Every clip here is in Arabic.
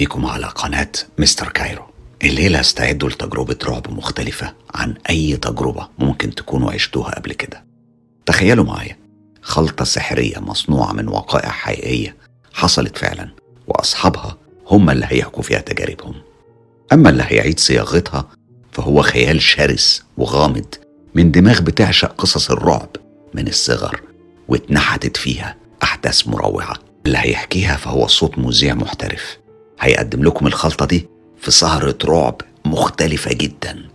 بيكم على قناة مستر كايرو. الليلة استعدوا لتجربة رعب مختلفة عن أي تجربة ممكن تكونوا عشتوها قبل كده. تخيلوا معايا خلطة سحرية مصنوعة من وقائع حقيقية حصلت فعلا وأصحابها هم اللي هيحكوا فيها تجاربهم. أما اللي هيعيد صياغتها فهو خيال شرس وغامض من دماغ بتعشق قصص الرعب من الصغر واتنحتت فيها أحداث مروعة. اللي هيحكيها فهو صوت مذيع محترف. هيقدم لكم الخلطة دي في سهرة رعب مختلفة جدا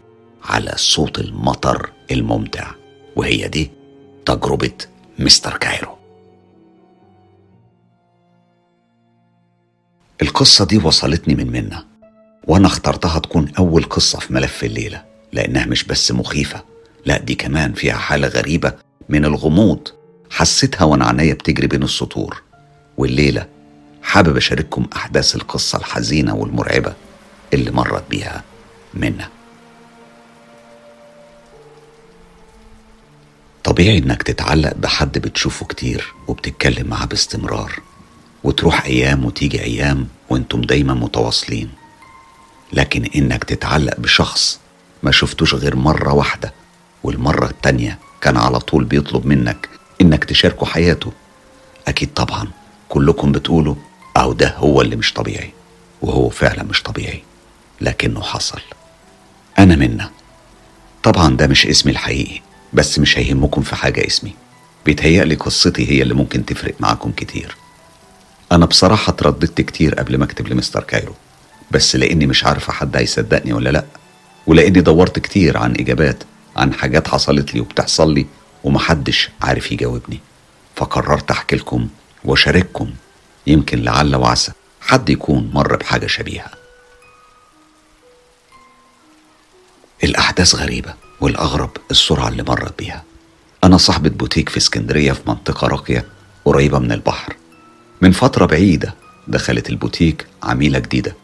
على صوت المطر الممتع. وهي دي تجربة مستر كايرو. القصة دي وصلتني من منا وأنا اخترتها تكون أول قصة في ملف الليلة لأنها مش بس مخيفة لا دي كمان فيها حالة غريبة من الغموض. حسيتها وأنا عينيا بتجري بين السطور والليلة حابب أشارككم أحداث القصة الحزينة والمرعبة اللي مرت بيها منا طبيعي إنك تتعلق بحد بتشوفه كتير وبتتكلم معاه باستمرار وتروح أيام وتيجي أيام وأنتم دايما متواصلين. لكن إنك تتعلق بشخص ما شفتوش غير مرة واحدة والمرة التانية كان على طول بيطلب منك إنك تشاركه حياته. أكيد طبعا كلكم بتقولوا أو ده هو اللي مش طبيعي وهو فعلا مش طبيعي لكنه حصل. أنا منا طبعا ده مش اسمي الحقيقي بس مش هيهمكم في حاجة اسمي. بيتهيألي قصتي هي اللي ممكن تفرق معاكم كتير. أنا بصراحة اترددت كتير قبل ما أكتب لمستر كايرو بس لأني مش عارفة حد هيصدقني ولا لأ ولأني دورت كتير عن إجابات عن حاجات حصلت لي وبتحصل لي ومحدش عارف يجاوبني. فقررت أحكي لكم وأشارككم يمكن لعل وعسى حد يكون مر بحاجة شبيهة. الأحداث غريبة والأغرب السرعة اللي مرت بيها. أنا صاحبة بوتيك في اسكندرية في منطقة راقية قريبة من البحر. من فترة بعيدة دخلت البوتيك عميلة جديدة.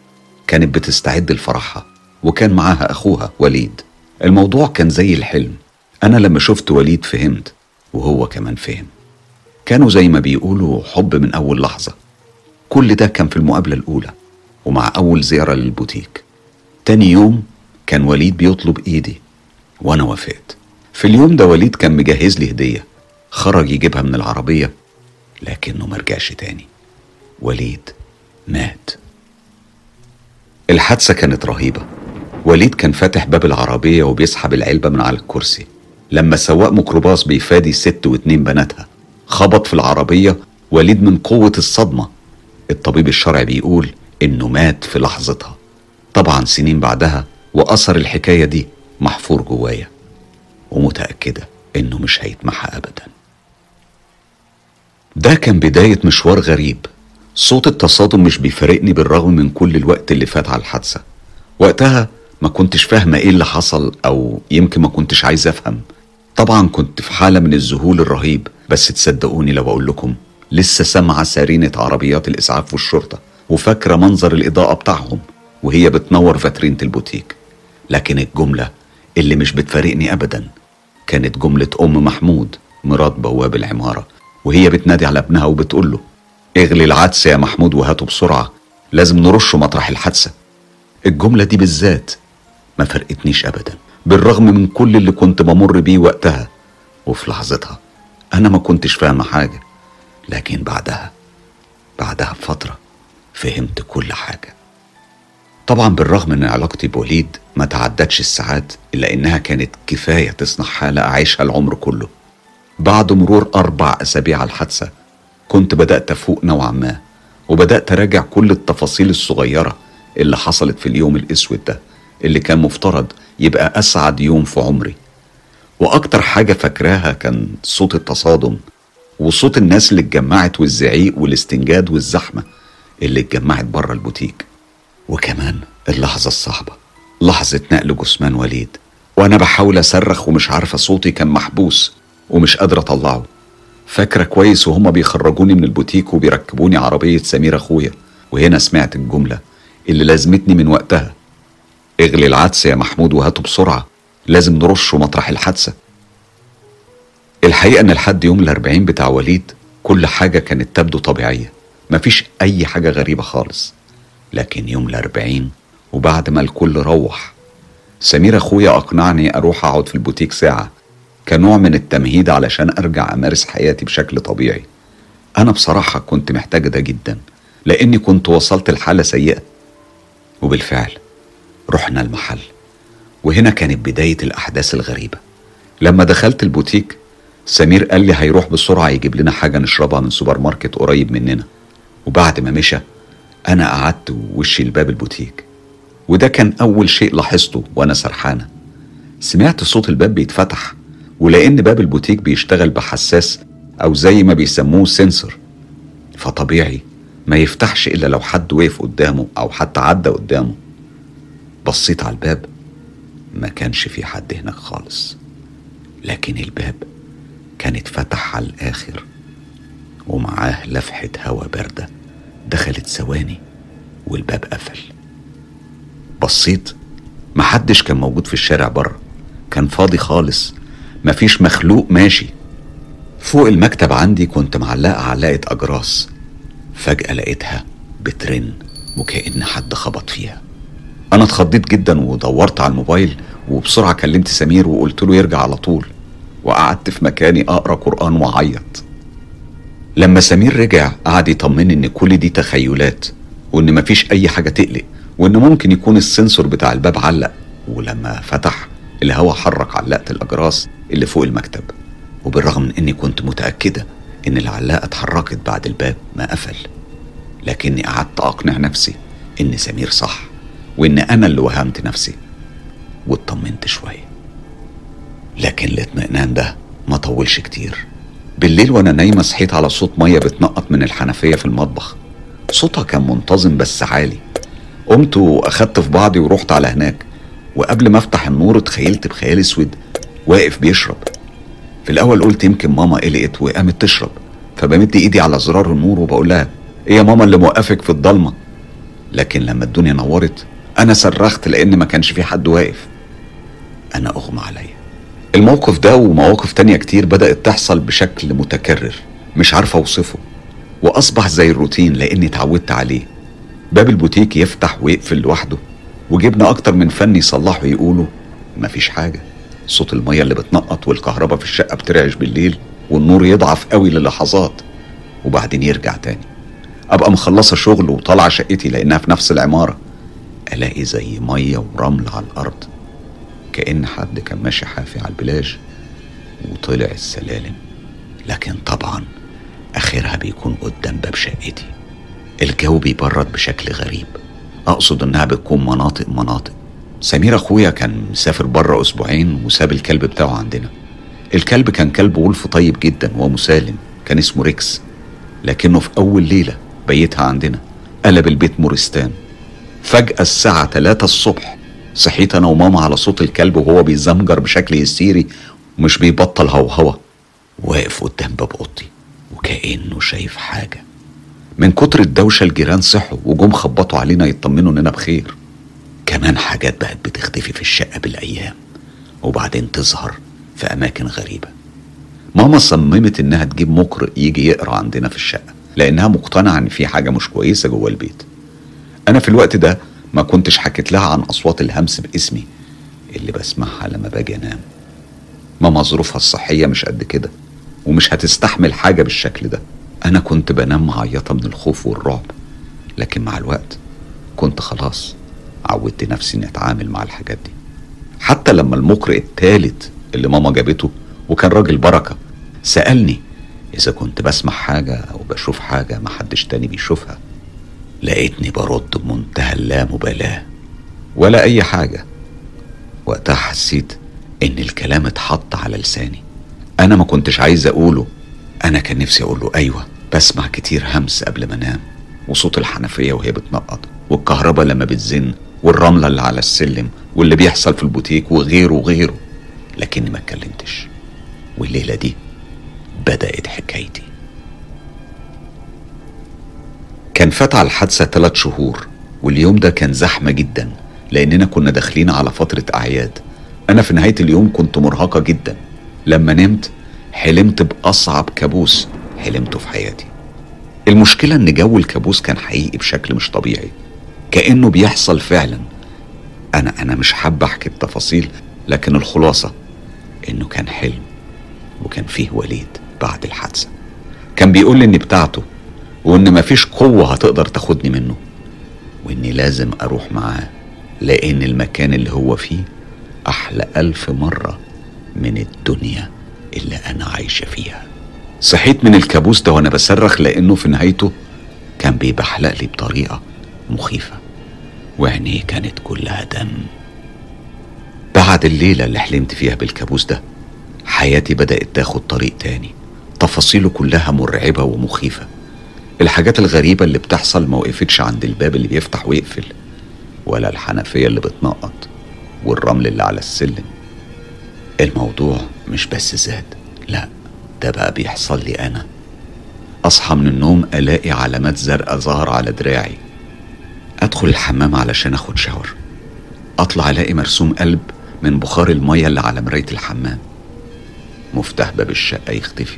كانت بتستعد لفرحها وكان معاها أخوها وليد. الموضوع كان زي الحلم. أنا لما شفت وليد فهمت وهو كمان فهم. كانوا زي ما بيقولوا حب من أول لحظة. كل ده كان في المقابلة الأولى ومع أول زيارة للبوتيك. تاني يوم كان وليد بيطلب إيدي وأنا وافقت. في اليوم ده وليد كان مجهز لي هدية خرج يجيبها من العربية لكنه مرجعش تاني. وليد مات. الحادثة كانت رهيبة. وليد كان فاتح باب العربية وبيسحب العلبة من على الكرسي. لما سواق ميكروباص بيفادي ست واتنين بناتها خبط في العربية وليد من قوة الصدمة. الطبيب الشرعي بيقول إنه مات في لحظتها. طبعا سنين بعدها وأثر الحكاية دي محفور جوايا ومتأكدة إنه مش هيتمحى أبدا. ده كان بداية مشوار غريب. صوت التصادم مش بيفارقني بالرغم من كل الوقت اللي فات على الحادثة. وقتها ما كنتش فاهمة إيه اللي حصل أو يمكن ما كنتش عايز أفهم. طبعا كنت في حالة من الذهول الرهيب بس تصدقوني لو أقول لكم لسه سامعة سرينة عربيات الإسعاف والشرطة وفاكرة منظر الإضاءة بتاعهم وهي بتنور فاترينة البوتيك. لكن الجملة اللي مش بتفارقني ابدا كانت جملة أم محمود مرات بواب العمارة وهي بتنادي على ابنها وبتقول له اغلي العدس يا محمود وهاته بسرعة لازم نرشه مطرح الحادثة. الجملة دي بالذات ما فرقتنيش أبدا بالرغم من كل اللي كنت بمر بيه وقتها وفي لحظتها. أنا ما كنتش فاهمة حاجة. لكن بعدها بعدها بفترة فهمت كل حاجة. طبعا بالرغم من علاقتي بوليد ما تعدتش الساعات إلا إنها كانت كفاية تصنع حالة أعيشها العمر كله. بعد مرور أربع أسابيع على الحادثة كنت بدأت أفوق نوعا ما وبدأت أراجع كل التفاصيل الصغيرة اللي حصلت في اليوم الأسود ده اللي كان مفترض يبقى أسعد يوم في عمري. وأكتر حاجة فاكراها كان صوت التصادم وصوت الناس اللي اتجمعت والزعيق والاستنجاد والزحمة اللي اتجمعت بره البوتيك. وكمان اللحظة الصعبة لحظة نقل جثمان وليد. وأنا بحاول أصرخ ومش عارفة صوتي كان محبوس ومش قادرة أطلعه. فاكرة كويس وهما بيخرجوني من البوتيك وبيركبوني عربية سمير أخويا. وهنا سمعت الجملة اللي لازمتني من وقتها. اغلي العدس يا محمود وهاته بسرعة. لازم نرشه مطرح الحادثة. الحقيقة إن لحد يوم الأربعين بتاع وليد كل حاجة كانت تبدو طبيعية. مفيش أي حاجة غريبة خالص. لكن يوم الأربعين وبعد ما الكل روح سمير أخويا أقنعني أروح أقعد في البوتيك ساعة. كنوع من التمهيد علشان أرجع أمارس حياتي بشكل طبيعي. أنا بصراحة كنت محتاج ده جدا لأني كنت وصلت لحالة سيئة. وبالفعل رحنا المحل. وهنا كانت بداية الأحداث الغريبة. لما دخلت البوتيك سمير قال لي هيروح بسرعة يجيب لنا حاجة نشربها من سوبر ماركت قريب مننا. وبعد ما مشى أنا قعدت ووشي لباب البوتيك. وده كان أول شيء لاحظته وأنا سرحانة. سمعت صوت الباب بيتفتح ولأن باب البوتيك بيشتغل بحساس أو زي ما بيسموه سنسور فطبيعي ما يفتحش إلا لو حد وقف قدامه أو حتى عدى قدامه. بصيت على الباب ما كانش في حد هناك خالص. لكن الباب كان اتفتح على الآخر ومعاه لفحة هوا باردة دخلت ثواني والباب قفل. بصيت محدش كان موجود في الشارع بره كان فاضي خالص مفيش مخلوق ماشي. فوق المكتب عندي كنت معلقة علاقة أجراس فجأة لقيتها بترن وكأن حد خبط فيها. أنا اتخضيت جدا ودورت على الموبايل وبسرعة كلمت سمير وقلت له يرجع على طول. وقعدت في مكاني أقرأ قرآن وأعيط. لما سمير رجع قعد يطمني إن كل دي تخيلات وإن مفيش أي حاجة تقلق وإن ممكن يكون السنسور بتاع الباب علق ولما فتح الهوا حرك علاقة الأجراس اللي فوق المكتب. وبالرغم من إني كنت متأكدة إن العلاقة اتحركت بعد الباب ما قفل لكني قعدت أقنع نفسي إن سمير صح وإن أنا اللي وهمت نفسي واطمنت شوية. لكن الاطمئنان ده ما طولش كتير. بالليل وأنا نايمة صحيت على صوت مية بتنقط من الحنفية في المطبخ. صوتها كان منتظم بس عالي. قمت وأخدت في بعضي ورحت على هناك. وقبل ما أفتح النور اتخيلت بخيال أسود واقف بيشرب. في الأول قلت يمكن ماما قلقت وقامت تشرب. فبمد إيدي على زرار النور وبقول لها إيه يا ماما اللي موقفك في الضلمة؟ لكن لما الدنيا نورت أنا صرخت لأن ما كانش في حد واقف. أنا أغمى عليا. الموقف ده ومواقف تانية كتير بدأت تحصل بشكل متكرر مش عارف أوصفه وأصبح زي الروتين لأني اتعودت عليه. باب البوتيك يفتح ويقفل لوحده وجبنا أكتر من فني يصلحوا يقولوا مفيش حاجة. صوت المية اللي بتنقط والكهرباء في الشقة بترعش بالليل والنور يضعف قوي للحظات وبعدين يرجع تاني. أبقى مخلصة شغل وطالعة شقتي لأنها في نفس العمارة. ألاقي زي مية ورمل على الأرض. كأن حد كان ماشي حافي على البلاج وطلع السلالم. لكن طبعا آخرها بيكون قدام باب شقتي. الجو بيبرد بشكل غريب. أقصد إنها بتكون مناطق مناطق. سمير أخويا كان مسافر بره أسبوعين وساب الكلب بتاعه عندنا. الكلب كان كلب ولف طيب جدا ومسالم كان اسمه ريكس. لكنه في أول ليلة بيتها عندنا. قلب البيت مورستان. فجأة الساعة 3 الصبح صحيت أنا وماما على صوت الكلب وهو بيزمجر بشكل هستيري ومش بيبطل هوهوة واقف قدام باب أوضتي وكأنه شايف حاجة. من كتر الدوشة الجيران صحوا وجم خبطوا علينا يطمنوا إننا بخير. كمان حاجات بقت بتختفي في الشقة بالأيام وبعدين تظهر في أماكن غريبة. ماما صممت إنها تجيب مقرئ يجي يقرأ عندنا في الشقة لأنها مقتنعة إن في حاجة مش كويسة جوه البيت. أنا في الوقت ده ما كنتش حكيت لها عن أصوات الهمس باسمي اللي بسمعها لما باجي أنام. ماما ظروفها الصحية مش قد كده ومش هتستحمل حاجة بالشكل ده. أنا كنت بنام معيطة من الخوف والرعب لكن مع الوقت كنت خلاص عودت نفسي إني أتعامل مع الحاجات دي. حتى لما المقرئ التالت اللي ماما جابته وكان راجل بركة سألني إذا كنت بسمع حاجة أو بشوف حاجة محدش تاني بيشوفها لقيتني برد بمنتهى اللامبالاة. ولا أي حاجة. وقتها حسيت إن الكلام اتحط على لساني. أنا ما كنتش عايز أقوله. أنا كان نفسي أقوله أيوة بسمع كتير همس قبل ما أنام. وصوت الحنفية وهي بتنقط والكهرباء لما بتزن والرملة اللي على السلم واللي بيحصل في البوتيك وغيره وغيره. لكني ما اتكلمتش. والليلة دي بدأت حكايتي. كان فات على الحادثة ثلاث شهور واليوم ده كان زحمة جدا لأننا كنا داخلين على فترة أعياد. أنا في نهاية اليوم كنت مرهقة جدا. لما نمت حلمت بأصعب كابوس حلمته في حياتي. المشكلة إن جو الكابوس كان حقيقي بشكل مش طبيعي. كأنه بيحصل فعلا. أنا أنا مش حابة أحكي التفاصيل لكن الخلاصة إنه كان حلم وكان فيه وليد بعد الحادثة. كان بيقول لي إني بتاعته وإن مفيش قوة هتقدر تاخدني منه. وإني لازم أروح معاه لأن المكان اللي هو فيه أحلى ألف مرة من الدنيا اللي أنا عايشة فيها. صحيت من الكابوس ده وأنا بصرخ لأنه في نهايته كان بيبحلق لي بطريقة مخيفة. وعينيه كانت كلها دم. بعد الليلة اللي حلمت فيها بالكابوس ده حياتي بدأت تاخد طريق تاني. تفاصيله كلها مرعبة ومخيفة. الحاجات الغريبة اللي بتحصل ما وقفتش عند الباب اللي بيفتح ويقفل ولا الحنفية اللي بتنقط والرمل اللي على السلم. الموضوع مش بس زاد لا ده بقى بيحصل لي أنا. أصحى من النوم ألاقي علامات زرقاء ظهر على دراعي. أدخل الحمام علشان أخد shower. أطلع ألاقي مرسوم قلب من بخار المية اللي على مراية الحمام. مفتاح باب الشقة يختفي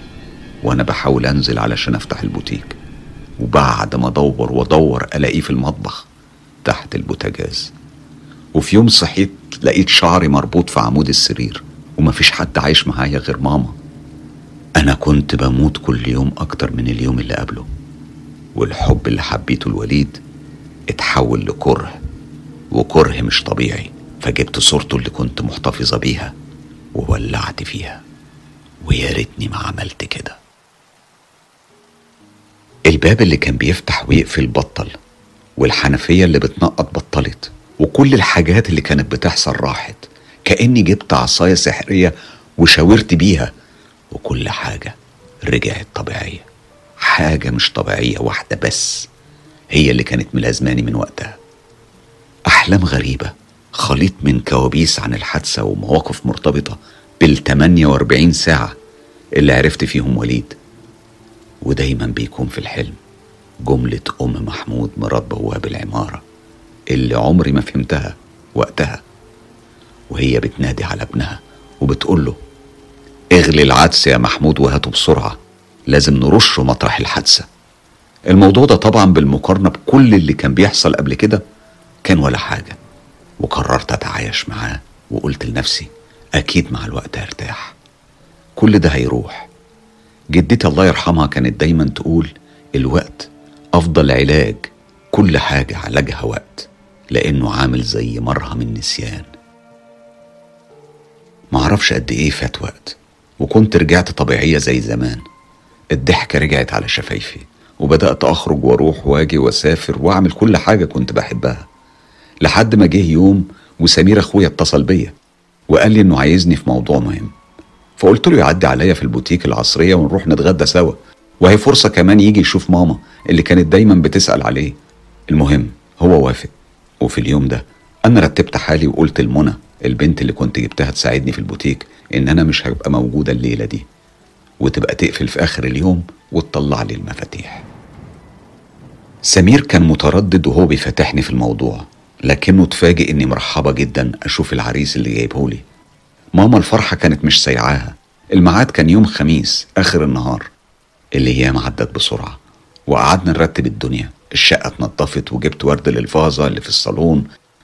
وأنا بحاول أنزل علشان أفتح البوتيك. وبعد ما أدور وأدور ألاقيه في المطبخ تحت البوتاجاز. وفي يوم صحيت لقيت شعري مربوط في عمود السرير ومفيش حد عايش معايا غير ماما. أنا كنت بموت كل يوم أكتر من اليوم اللي قبله. والحب اللي حبيته الوليد اتحول لكره وكره مش طبيعي. فجبت صورته اللي كنت محتفظة بيها وولعت فيها. ويا ريتني ما عملت كده. الباب اللي كان بيفتح ويقفل بطل والحنفية اللي بتنقط بطلت وكل الحاجات اللي كانت بتحصل راحت. كأني جبت عصاية سحرية وشاورت بيها وكل حاجة رجعت طبيعية. حاجة مش طبيعية واحدة بس هي اللي كانت ملازماني من وقتها. أحلام غريبة خليط من كوابيس عن الحادثة ومواقف مرتبطة بال 48 ساعة اللي عرفت فيهم وليد. ودايما بيكون في الحلم. جملة أم محمود مرات بواب العمارة اللي عمري ما فهمتها وقتها. وهي بتنادي على ابنها وبتقول له اغلي العدس يا محمود وهاته بسرعة لازم نرشه مطرح الحادثة. الموضوع ده طبعا بالمقارنة بكل اللي كان بيحصل قبل كده كان ولا حاجة. وقررت أتعايش معاه وقلت لنفسي أكيد مع الوقت هرتاح. كل ده هيروح. جدتي الله يرحمها كانت دايما تقول الوقت أفضل علاج كل حاجة علاجها وقت لأنه عامل زي مرهم النسيان. معرفش قد إيه فات وقت وكنت رجعت طبيعية زي زمان. الضحكة رجعت على شفايفي وبدأت أخرج وأروح وأجي وأسافر وأعمل كل حاجة كنت بحبها لحد ما جه يوم وسمير أخويا اتصل بيا وقال لي إنه عايزني في موضوع مهم. فقلت له يعدي عليا في البوتيك العصرية ونروح نتغدى سوا. وهي فرصة كمان يجي يشوف ماما اللي كانت دايما بتسأل عليه. المهم هو وافق. وفي اليوم ده أنا رتبت حالي وقلت لمنى البنت اللي كنت جبتها تساعدني في البوتيك إن أنا مش هبقى موجودة الليلة دي. وتبقى تقفل في آخر اليوم وتطلع لي المفاتيح. سمير كان متردد وهو بيفاتحني في الموضوع لكنه اتفاجئ إني مرحبة جدا أشوف العريس اللي جايبهولي. ماما الفرحة كانت مش سايعاها. الميعاد كان يوم خميس آخر النهار. الأيام عدت بسرعة وقعدنا نرتب الدنيا. الشقة اتنضفت وجبت ورد للفازة اللي في الصالون.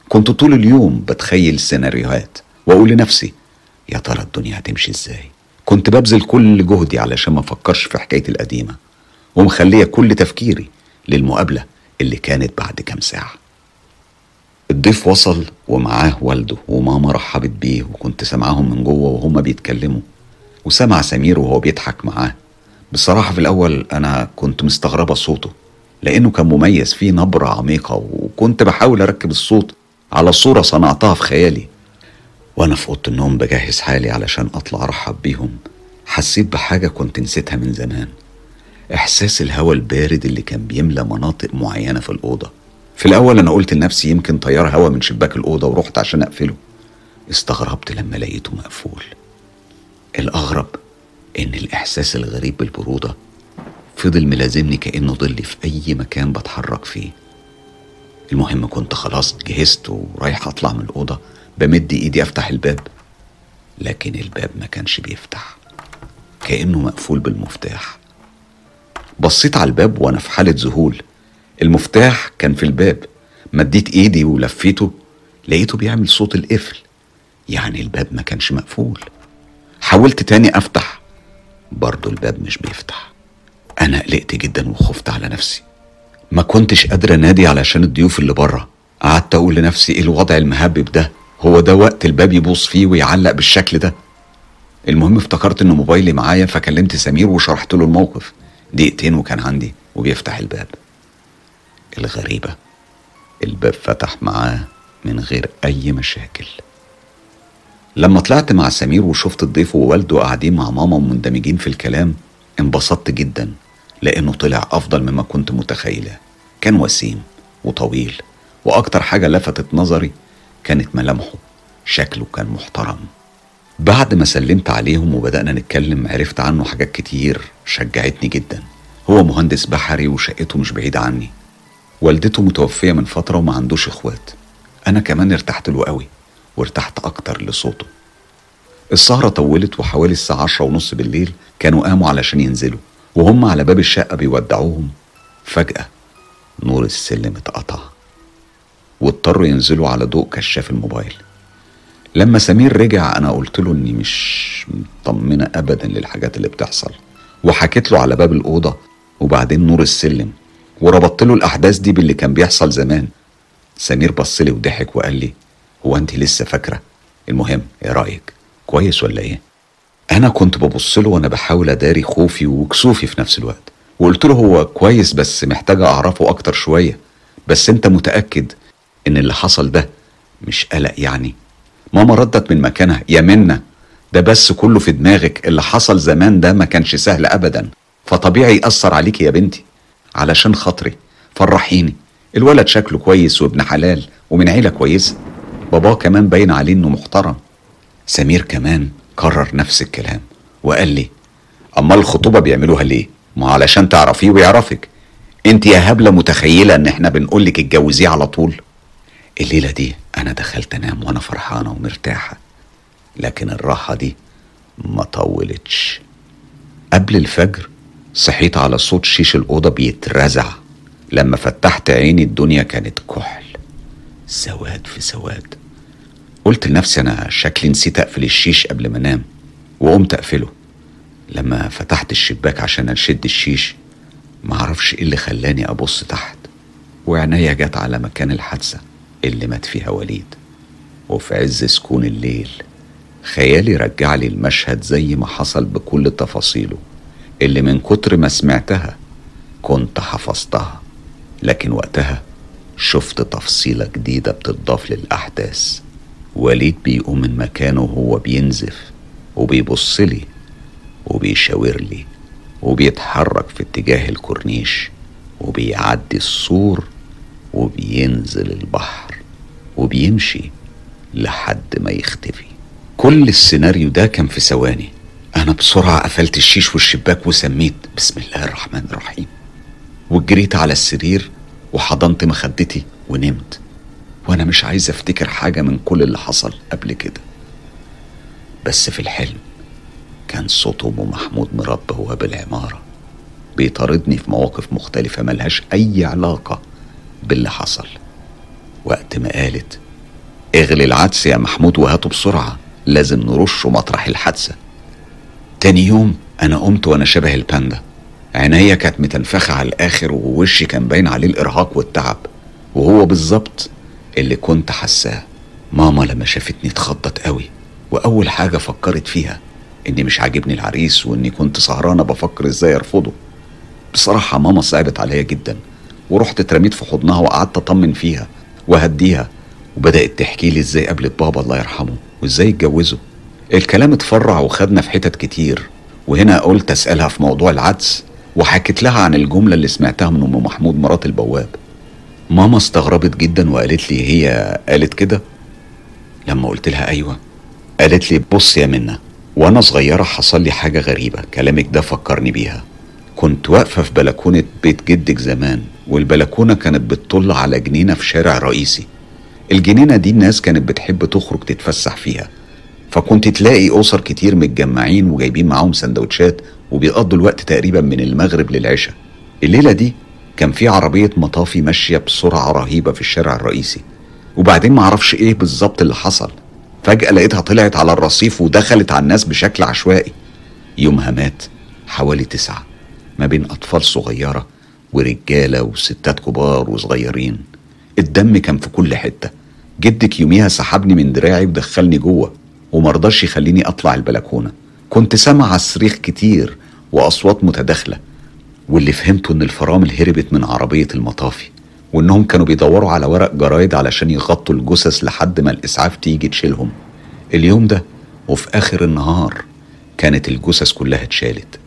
كنت طول اليوم بتخيل سيناريوهات. وأقول لنفسي يا ترى الدنيا هتمشي إزاي؟ كنت ببذل كل جهدي علشان ما أفكرش في حكايتي القديمة. ومخلية كل تفكيري للمقابلة اللي كانت بعد كام ساعة. الضيف وصل ومعاه والده وماما رحبت بيه وكنت سامعاهم من جوه وهما بيتكلموا. وسمع سمير وهو بيضحك معاه. بصراحة في الأول أنا كنت مستغربة صوته لأنه كان مميز فيه نبرة عميقة وكنت بحاول أركب الصوت على صورة صنعتها في خيالي. وأنا في أوضة النوم بجهز حالي علشان أطلع أرحب بيهم. حسيت بحاجة كنت نسيتها من زمان. إحساس الهواء البارد اللي كان بيملى مناطق معينة في الأوضة. في الأول أنا قلت لنفسي يمكن طيار هوا من شباك الأوضة ورحت عشان أقفله. استغربت لما لقيته مقفول. الأغرب إن الإحساس الغريب بالبرودة فضل ملازمني كأنه ظلي في أي مكان بتحرك فيه. المهم كنت خلاص جهزت ورايح أطلع من الأوضة. بمد إيدي أفتح الباب لكن الباب ما كانش بيفتح. كأنه مقفول بالمفتاح. بصيت على الباب وأنا في حالة ذهول. المفتاح كان في الباب. مديت ايدي ولفيته لقيته بيعمل صوت القفل. يعني الباب ما كانش مقفول. حاولت تاني افتح برضه الباب مش بيفتح. أنا قلقت جدا وخفت على نفسي. ما كنتش قادر انادي علشان الضيوف اللي بره. قعدت أقول لنفسي إيه الوضع المهبب ده؟ هو ده وقت الباب يبوظ فيه ويعلق بالشكل ده؟ المهم افتكرت إن موبايلي معايا فكلمت سمير وشرحت له الموقف. دقيقتين وكان عندي وبيفتح الباب. الغريبة الباب فتح معاه من غير أي مشاكل. لما طلعت مع سمير وشفت الضيف ووالده قاعدين مع ماما ومندمجين في الكلام انبسطت جدا لأنه طلع أفضل مما كنت متخيلة. كان وسيم وطويل وأكتر حاجة لفتت نظري كانت ملامحه. شكله كان محترم. بعد ما سلمت عليهم وبدأنا نتكلم عرفت عنه حاجات كتير شجعتني جدا. هو مهندس بحري وشقته مش بعيدة عني. والدته متوفية من فترة وما عندوش إخوات. أنا كمان ارتحت له قوي وارتحت أكتر لصوته. السهرة طولت وحوالي الساعة عشرة ونص بالليل كانوا قاموا علشان ينزلوا وهم على باب الشقة بيودعوهم. فجأة نور السلم اتقطع واضطروا ينزلوا على ضوء كشاف الموبايل. لما سمير رجع أنا قلت له إني مش مطمنة ابدا للحاجات اللي بتحصل وحكيت له على باب الأوضة وبعدين نور السلم. وربطت له الأحداث دي باللي كان بيحصل زمان. سمير بص لي وضحك وقال لي هو أنت لسه فاكرة؟ المهم إيه رأيك؟ كويس ولا إيه؟ أنا كنت ببص له وأنا بحاول أداري خوفي وكسوفي في نفس الوقت. وقلت له هو كويس بس محتاج أعرفه أكتر شوية. بس أنت متأكد إن اللي حصل ده مش قلق يعني؟ ماما ردت من مكانها يا منى ده بس كله في دماغك. اللي حصل زمان ده ما كانش سهل ابدا. فطبيعي يأثر عليك يا بنتي. علشان خاطري فرحيني. الولد شكله كويس وابن حلال ومن عيلة كويسة. باباه كمان باين عليه إنه محترم. سمير كمان كرر نفس الكلام وقال لي امال الخطوبة بيعملوها ليه؟ ما علشان تعرفيه ويعرفك. أنت يا هبلة متخيلة إن إحنا بنقولك اتجوزيه على طول. الليلة دي أنا دخلت أنام وأنا فرحانة ومرتاحة. لكن الراحة دي ما طولتش. قبل الفجر صحيت على صوت شيش الأوضة بيترزع. لما فتحت عيني الدنيا كانت كحل. سواد في سواد. قلت لنفسي أنا شكلي نسيت أقفل الشيش قبل ما أنام. وقمت أقفله. لما فتحت الشباك عشان أشد الشيش معرفش إيه اللي خلاني أبص تحت. وعناية جت على مكان الحادثة اللي مات فيها وليد. وفي عز سكون الليل خيالي رجع لي المشهد زي ما حصل بكل تفاصيله. اللي من كتر ما سمعتها كنت حفظتها لكن وقتها شفت تفصيلة جديدة بتضاف للأحداث. وليد بيقوم من مكانه وهو بينزف وبيبص لي وبيشاور لي وبيتحرك في اتجاه الكورنيش وبيعدي السور وبينزل البحر وبيمشي لحد ما يختفي. كل السيناريو ده كان في ثواني. أنا بسرعة قفلت الشيش والشباك وسميت بسم الله الرحمن الرحيم. وجريت على السرير وحضنت مخدتي ونمت. وأنا مش عايز أفتكر حاجة من كل اللي حصل قبل كده. بس في الحلم كان صوت أم محمود مراد بواب العمارة بيطاردني في مواقف مختلفة ملهاش أي علاقة باللي حصل. وقت ما قالت اغلي العدس يا محمود وهاته بسرعة لازم نرشه مطرح الحادثة. تاني يوم أنا قمت وأنا شبه الباندا. عينيا كانت متنفخة على الآخر ووشي كان باين عليه الإرهاق والتعب. وهو بالظبط اللي كنت حاساه. ماما لما شافتني اتخضت قوي وأول حاجة فكرت فيها إني مش عاجبني العريس وإني كنت سهرانة بفكر إزاي أرفضه. بصراحة ماما صعبت عليا جدا ورحت اترميت في حضنها وقعدت أطمن فيها وهديها وبدأت تحكي لي إزاي قابلت بابا الله يرحمه وإزاي اتجوزوا الكلام اتفرع وخدنا في حتت كتير وهنا قلت أسألها في موضوع العدس وحكيت لها عن الجملة اللي سمعتها من أم محمود مرات البواب. ماما استغربت جدا وقالت لي هي قالت كده. لما قلت لها أيوه قالت لي بص يا منى وأنا صغيرة حصل لي حاجة غريبة كلامك ده فكرني بيها. كنت واقفة في بلكونة بيت جدك زمان والبلكونة كانت بتطل على جنينة في شارع رئيسي. الجنينة دي الناس كانت بتحب تخرج تتفسح فيها. فكنت تلاقي أسر كتير متجمعين وجايبين معاهم سندوتشات وبيقضوا الوقت تقريبا من المغرب للعشاء. الليلة دي كان في عربية مطافي ماشية بسرعة رهيبة في الشارع الرئيسي. وبعدين معرفش إيه بالظبط اللي حصل. فجأة لقيتها طلعت على الرصيف ودخلت على الناس بشكل عشوائي. يومها مات حوالي تسعة ما بين أطفال صغيرة ورجالة وستات كبار وصغيرين. الدم كان في كل حتة. جدك يوميها سحبني من دراعي ودخلني جوه. ومرضاش يخليني أطلع البلكونة. كنت سامع صريخ كتير وأصوات متداخلة واللي فهمته إن الفرامل هربت من عربية المطافي وإنهم كانوا بيدوروا على ورق جرايد علشان يغطوا الجثث لحد ما الإسعاف تيجي تشيلهم. اليوم ده وفي آخر النهار كانت الجثث كلها اتشالت.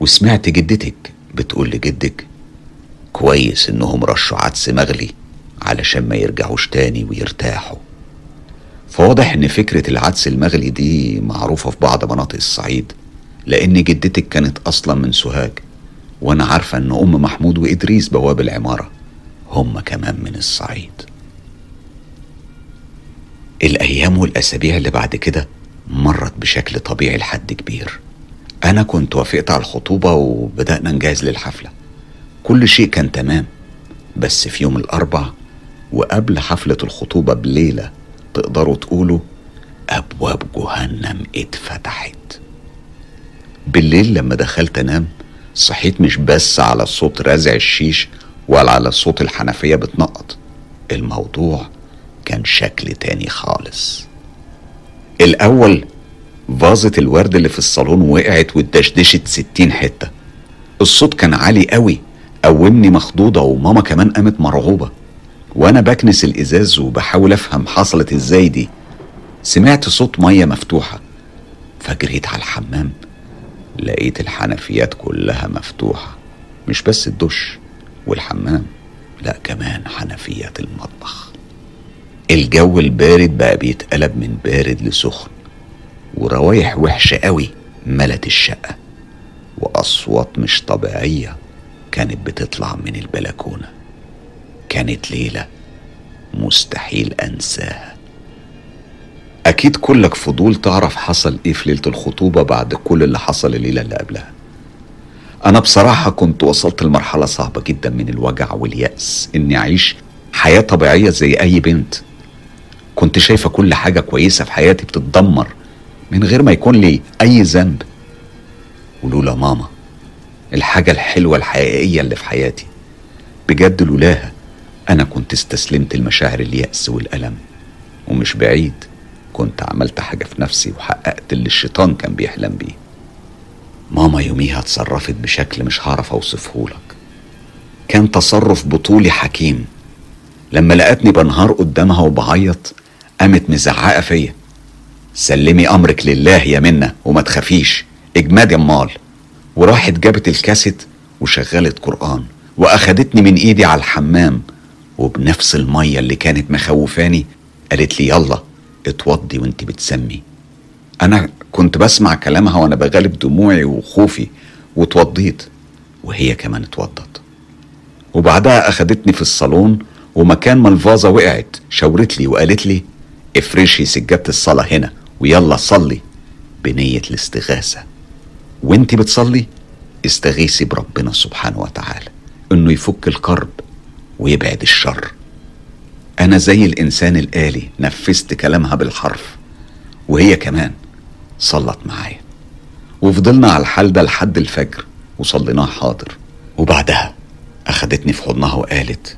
وسمعت جدتك بتقول لجدك كويس إنهم رشوا عدس مغلي علشان ما يرجعوش تاني ويرتاحوا. فواضح إن فكرة العدس المغلي دي معروفة في بعض مناطق الصعيد لأن جدتك كانت أصلا من سوهاج وأنا عارفة إن أم محمود وإدريس بواب العمارة هم كمان من الصعيد. الأيام والأسابيع اللي بعد كده مرت بشكل طبيعي لحد كبير. أنا كنت وافقت على الخطوبة وبدأنا نجهز للحفلة. كل شيء كان تمام بس في يوم الأربع وقبل حفلة الخطوبة بليلة تقدروا تقولوا أبواب جهنم اتفتحت. بالليل لما دخلت أنام صحيت مش بس على صوت رازع الشيش ولا على صوت الحنفية بتنقط. الموضوع كان شكل تاني خالص. الأول فازة الورد اللي في الصالون وقعت واتدشدشت ستين حتة. الصوت كان عالي قوي قومني مخضوضة وماما كمان قامت مرعوبة. وأنا بكنس الإزاز وبحاول أفهم حصلت إزاي دي. سمعت صوت مية مفتوحة. فجريت على الحمام. لقيت الحنفيات كلها مفتوحة. مش بس الدش والحمام لا كمان حنفيات المطبخ. الجو البارد بقى بيتقلب من بارد لسخن. وروايح وحشة قوي ملت الشقة. وأصوات مش طبيعية كانت بتطلع من البلكونة. كانت ليلة مستحيل أنساها. أكيد كلك فضول تعرف حصل إيه في ليلة الخطوبة بعد كل اللي حصل الليلة اللي قبلها. أنا بصراحة كنت وصلت لمرحلة صعبة جدا من الوجع واليأس. إني أعيش حياة طبيعية زي أي بنت. كنت شايفة كل حاجة كويسة في حياتي بتتدمر من غير ما يكون لي أي ذنب. ولولا ماما الحاجة الحلوة الحقيقية اللي في حياتي بجد لولاها أنا كنت استسلمت لمشاعر اليأس والألم ومش بعيد كنت عملت حاجة في نفسي وحققت اللي الشيطان كان بيحلم بيه. ماما يوميها اتصرفت بشكل مش هعرف اوصفه لك كان تصرف بطولي حكيم. لما لقتني بنهار قدامها وبعيط قامت مزعقة فيا. سلمي أمرك لله يا منة وما تخافيش اجمادي امال وراحت جابت الكاسيت وشغلت قرآن وأخدتني من إيدي على الحمام. وبنفس المية اللي كانت مخوفاني قالت لي يلا اتوضي وانت بتسمي. أنا كنت بسمع كلامها وأنا بغلب دموعي وخوفي واتوضيت وهي كمان اتوضت. وبعدها أخدتني في الصالون ومكان ما الفازة وقعت شاورت لي وقالت لي افرشي سجادة الصلاة هنا ويلا صلي. بنية الاستغاثة. وانت بتصلي استغيثي بربنا سبحانه وتعالى إنه يفك الكرب ويبعد الشر. أنا زي الإنسان الآلي نفذت كلامها بالحرف. وهي كمان صلت معايا. وفضلنا على الحال ده لحد الفجر وصليناه حاضر. وبعدها أخدتني في حضنها وقالت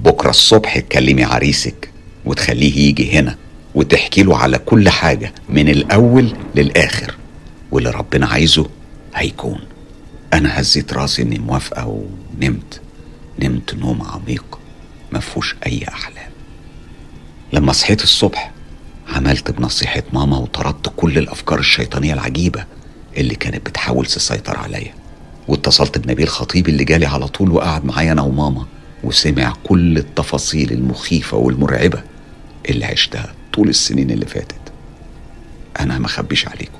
بكرة الصبح تكلمي عريسك وتخليه يجي هنا وتحكي له على كل حاجة من الأول للآخر. واللي ربنا عايزه هيكون. أنا هزيت راسي إني موافقة ونمت. نمت نوم عميق مفهوش أي أحلام. لما صحيت الصبح عملت بنصيحة ماما وطردت كل الأفكار الشيطانية العجيبة اللي كانت بتحاول تسيطر عليا. واتصلت بنبيل خطيب اللي جالي على طول وقعد معايا أنا وماما وسمع كل التفاصيل المخيفة والمرعبة اللي عشتها طول السنين اللي فاتت. أنا ما خبيش عليكم.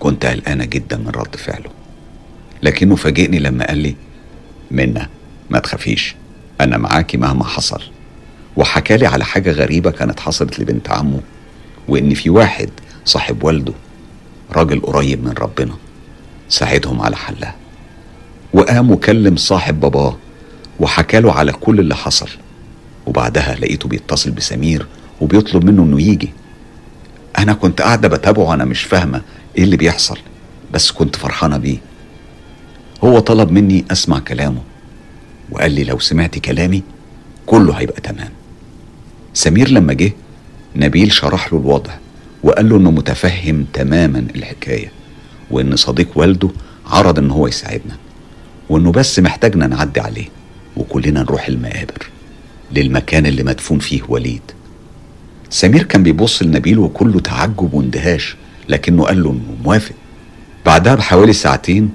كنت قلقانة جدا من رد فعله. لكنه فاجئني لما قال لي منا ما تخافيش أنا معاكي مهما حصل. وحكالي على حاجة غريبة كانت حصلت لبنت عمه وإن في واحد صاحب والده راجل قريب من ربنا ساعدهم على حلها. وقام وكلم صاحب باباه وحكاله على كل اللي حصل. وبعدها لقيته بيتصل بسمير وبيطلب منه إنه يجي. أنا كنت قاعدة بتابعه أنا مش فاهمة إيه اللي بيحصل بس كنت فرحانة بيه. هو طلب مني أسمع كلامه. وقال لي لو سمعت كلامي كله هيبقى تمام. سمير لما جه نبيل شرح له الوضع وقال له إنه متفهم تماما الحكاية وإن صديق والده عرض إن هو يساعدنا وإنه بس محتاجنا نعدي عليه وكلنا نروح المقابر للمكان اللي مدفون فيه وليد. سمير كان بيبص لنبيل وكله تعجب واندهاش لكنه قال له إنه موافق. بعدها بحوالي ساعتين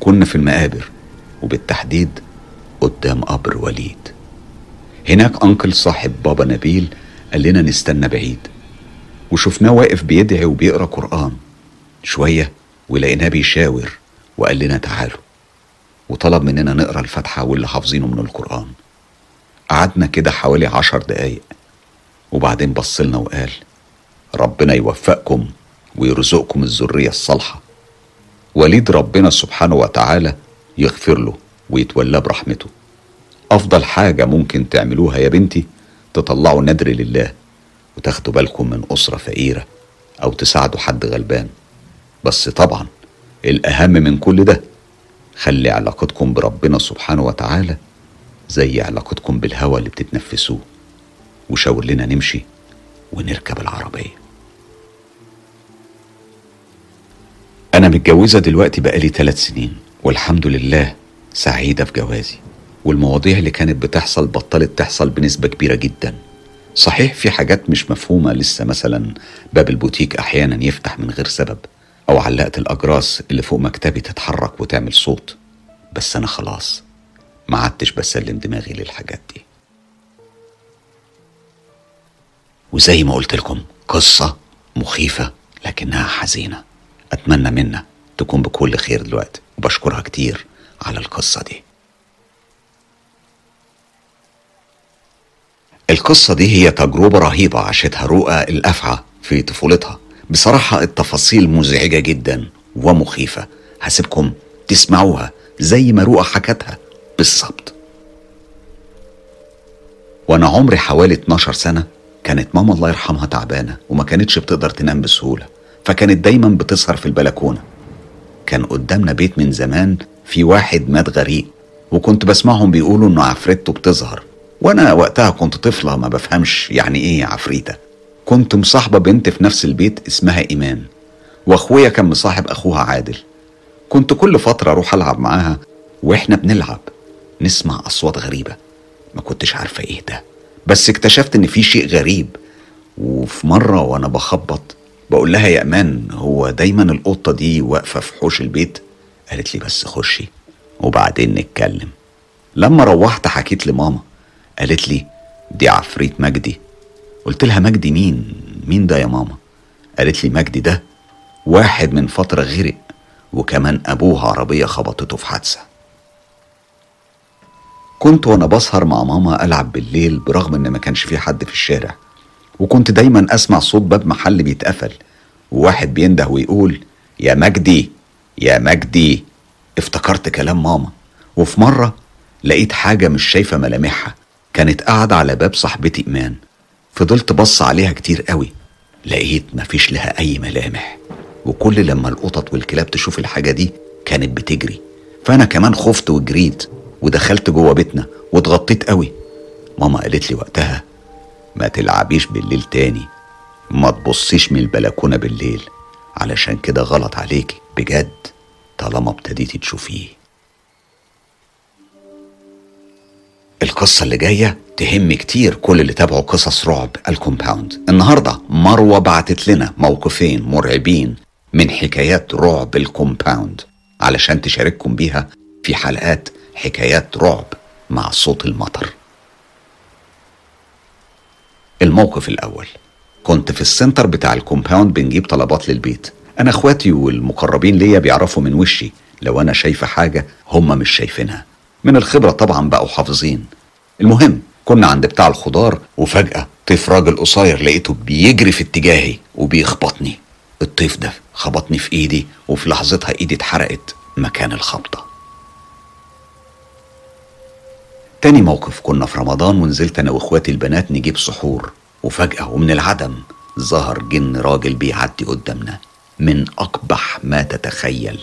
كنا في المقابر وبالتحديد قدام قبر وليد. هناك أنكل صاحب بابا نبيل قال لنا نستنى بعيد. وشفناه واقف بيدعي وبيقرأ قرآن. شوية ولقيناه بيشاور وقال لنا تعالوا. وطلب مننا نقرأ الفاتحة واللي حافظينه من القرآن. قعدنا كده حوالي عشر دقايق. وبعدين بصلنا وقال ربنا يوفقكم ويرزقكم الذرية الصالحة. وليد ربنا سبحانه وتعالى يغفر له. ويتولاه برحمته. أفضل حاجة ممكن تعملوها يا بنتي تطلعوا ندر لله وتاخدوا بالكم من أسرة فقيرة أو تساعدوا حد غلبان. بس طبعا الأهم من كل ده خلي علاقتكم بربنا سبحانه وتعالى زي علاقتكم بالهوى اللي بتتنفسوه. وشاور لنا نمشي ونركب العربية. أنا متجوزة دلوقتي بقالي ثلاث سنين والحمد لله سعيدة في جوازي. والمواضيع اللي كانت بتحصل بطلت تحصل بنسبة كبيرة جدا. صحيح في حاجات مش مفهومة لسه مثلا باب البوتيك أحيانا يفتح من غير سبب أو علقة الأجراس اللي فوق مكتبي تتحرك وتعمل صوت. بس أنا خلاص ما عدتش بسلم دماغي للحاجات دي. وزي ما قلت لكم قصة مخيفة لكنها حزينة. أتمنى منها تكون بكل خير دلوقتي وبشكرها كتير. على القصة دي. القصة دي هي تجربة رهيبة عاشتها رؤى الأفعى في طفولتها. بصراحة التفاصيل مزعجة جدا ومخيفة. هسيبكم تسمعوها زي ما رؤى حكتها بالظبط. وأنا عمري حوالي 12 سنة كانت ماما الله يرحمها تعبانة وما كانتش بتقدر تنام بسهولة فكانت دايما بتسهر في البلكونة. كان قدامنا بيت من زمان في واحد مات غريق وكنت بسمعهم بيقولوا إنه عفريته بتظهر. وأنا وقتها كنت طفلة ما بفهمش يعني إيه عفريتة. كنت مصاحبة بنت في نفس البيت اسمها إيمان وأخويا كان مصاحب أخوها عادل. كنت كل فترة أروح ألعب معاها وإحنا بنلعب نسمع أصوات غريبة. ما كنتش عارفة إيه ده. بس اكتشفت إن في شيء غريب. وفي مرة وأنا بخبط بقول لها يا أمان هو دايما القطة دي واقفة في حوش البيت؟ قالت لي بس خشي وبعدين نتكلم. لما روحت حكيت لماما قالت لي دي عفريت مجدي. قلت لها مجدي مين؟ مين ده يا ماما؟ قالت لي مجدي ده واحد من فترة غرق وكمان أبوه عربية خبطته في حادثة. كنت وأنا بسهر مع ماما ألعب بالليل برغم إن ما كانش في حد في الشارع. وكنت دايما أسمع صوت باب محل بيتقفل وواحد بينده ويقول يا مجدي! يا مجدي افتكرت كلام ماما. وفي مرة لقيت حاجة مش شايفة ملامحها. كانت قاعدة على باب صاحبتي إيمان. فضلت بص عليها كتير قوي. لقيت مفيش لها أي ملامح. وكل لما القطط والكلاب تشوف الحاجة دي كانت بتجري. فأنا كمان خفت وجريت. ودخلت جوه بيتنا واتغطيت قوي. ماما قالت لي وقتها ما تلعبيش بالليل تاني. ما تبصيش من البلكونة بالليل. علشان كده غلط عليكي بجد طالما ابتديتي تشوفيه. القصة اللي جاية تهم كتير كل اللي تابعوا قصص رعب ال compound. النهاردة مروة بعتت لنا موقفين مرعبين من حكايات رعب ال compound. علشان تشارككم بيها في حلقات حكايات رعب مع صوت المطر. الموقف الأول. كنت في ال center بتاع ال compound بنجيب طلبات للبيت. أنا إخواتي والمقربين ليا بيعرفوا من وشي. لو أنا شايفة حاجة هم مش شايفينها. من الخبرة طبعا بقوا حافظين. المهم كنا عند بتاع الخضار وفجأة طيف راجل قصير لقيته بيجري في اتجاهي وبيخبطني. الطيف ده خبطني في إيدي وفي لحظتها إيدي اتحرقت مكان الخبطة. تاني موقف كنا في رمضان ونزلت أنا وإخواتي البنات نجيب سحور. وفجأة ومن العدم ظهر جن راجل بيعدي قدامنا من أقبح ما تتخيل.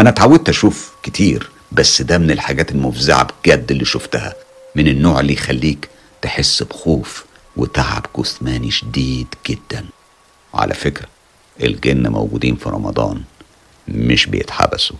أنا اتعودت أشوف كتير بس ده من الحاجات المفزعة بجد اللي شفتها. من النوع اللي يخليك تحس بخوف وتعب جسماني شديد جدا. وعلى فكرة الجن موجودين في رمضان مش بيتحبسوا.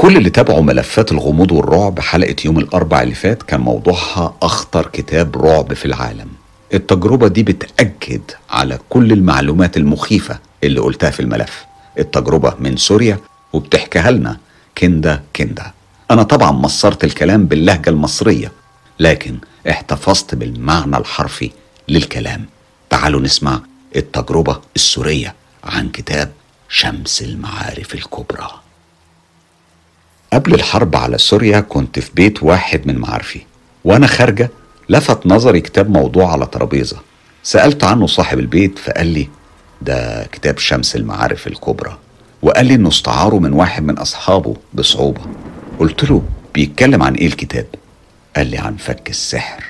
كل اللي تابعوا ملفات الغموض والرعب حلقة يوم الأربع اللي فات كان موضوعها أخطر كتاب رعب في العالم. التجربة دي بتأكد على كل المعلومات المخيفة اللي قلتها في الملف. التجربة من سوريا وبتحكيها لنا كندا كندا. أنا طبعا مصرت الكلام باللهجة المصرية لكن احتفظت بالمعنى الحرفي للكلام. تعالوا نسمع التجربة السورية عن كتاب شمس المعارف الكبرى. قبل الحرب على سوريا كنت في بيت واحد من معارفي. وأنا خارجة لفت نظري كتاب موضوع على ترابيزة. سألت عنه صاحب البيت فقال لي ده كتاب شمس المعارف الكبرى. وقال لي إنه استعاره من واحد من أصحابه بصعوبة. قلت له بيتكلم عن إيه الكتاب؟ قال لي عن فك السحر.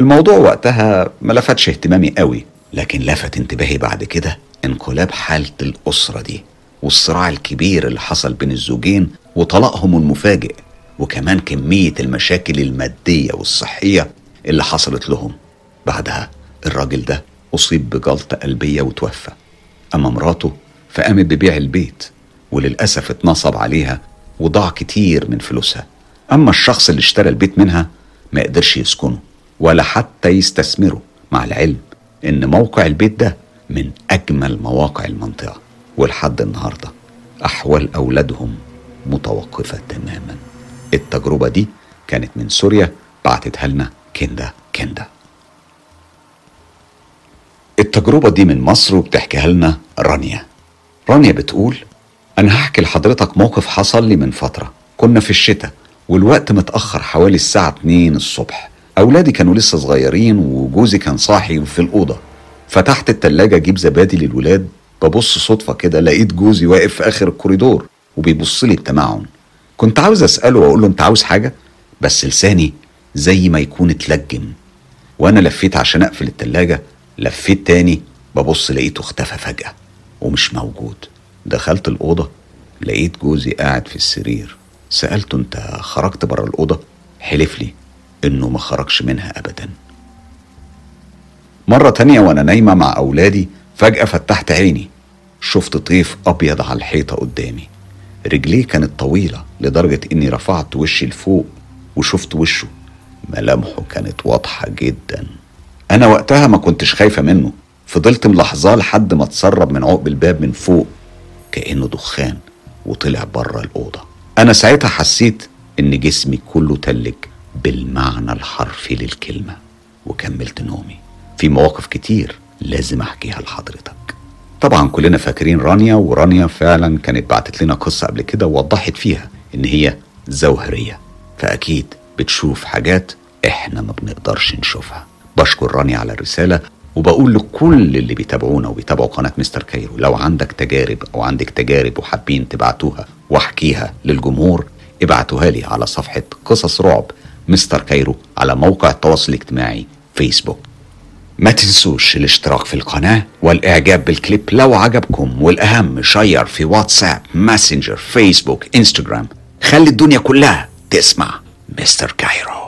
الموضوع وقتها ما لفتش اهتمامي قوي لكن لفت انتباهي بعد كده انقلاب حالة الأسرة دي والصراع الكبير اللي حصل بين الزوجين وطلاقهم المفاجئ وكمان كمية المشاكل المادية والصحية اللي حصلت لهم. بعدها الراجل ده أصيب بجلطة قلبية وتوفى أما مراته فقامت ببيع البيت وللأسف اتنصب عليها وضاع كتير من فلوسها. أما الشخص اللي اشترى البيت منها ما قدرش يسكنه ولا حتى يستثمره مع العلم إن موقع البيت ده من أجمل مواقع المنطقة. ولحد النهاردة أحوال أولادهم متوقفة تماما. التجربة دي كانت من سوريا بعتتها لنا كندا كندا. التجربة دي من مصر وبتحكيها لنا رانيا. رانيا بتقول أنا هحكي لحضرتك موقف حصل لي من فترة. كنا في الشتاء والوقت متأخر حوالي الساعة 2 الصبح. أولادي كانوا لسه صغيرين وجوزي كان صاحي في الأوضة. فتحت التلاجة أجيب زبادي للولاد ببص صدفة كده لقيت جوزي واقف في آخر الكوريدور. وبيبص لي بتمعن. كنت عاوز أسأله وأقول له أنت عاوز حاجة؟ بس لساني زي ما يكون اتلجم وأنا لفيت عشان أقفل التلاجة لفيت تاني ببص لقيته اختفى فجأة ومش موجود. دخلت الأوضة لقيت جوزي قاعد في السرير. سألته أنت خرجت بره الأوضة؟ حلف لي إنه ما خرجش منها أبدا. مرة تانية وأنا نايمة مع أولادي فجأة فتحت عيني. شفت طيف أبيض على الحيطة قدامي. رجليه كانت طويلة لدرجة إني رفعت وشي لفوق وشفت وشه. ملامحه كانت واضحة جدا. أنا وقتها ما كنتش خايفة منه. فضلت ملاحظاه لحد ما اتسرب من عقب الباب من فوق كأنه دخان وطلع بره الأوضة. أنا ساعتها حسيت إن جسمي كله تلج بالمعنى الحرفي للكلمة وكملت نومي. في مواقف كتير لازم أحكيها لحضرتك. طبعا كلنا فاكرين رانيا ورانيا فعلا كانت بعتت لنا قصة قبل كده ووضحت فيها إن هي زوهرية. فأكيد بتشوف حاجات إحنا ما بنقدرش نشوفها. بشكر رانيا على الرسالة وبقول لكل اللي بيتابعونا وبيتابعوا قناة مستر كايرو لو عندك تجارب أو عندك تجارب وحابين تبعتوها واحكيها للجمهور ابعتوها لي على صفحة قصص رعب مستر كايرو على موقع التواصل الاجتماعي فيسبوك ما تنسوش الاشتراك في القناة والإعجاب بالكليب لو عجبكم والأهم share في واتساب ماسنجر فيسبوك انستجرام خلي الدنيا كلها تسمع مستر كايرو.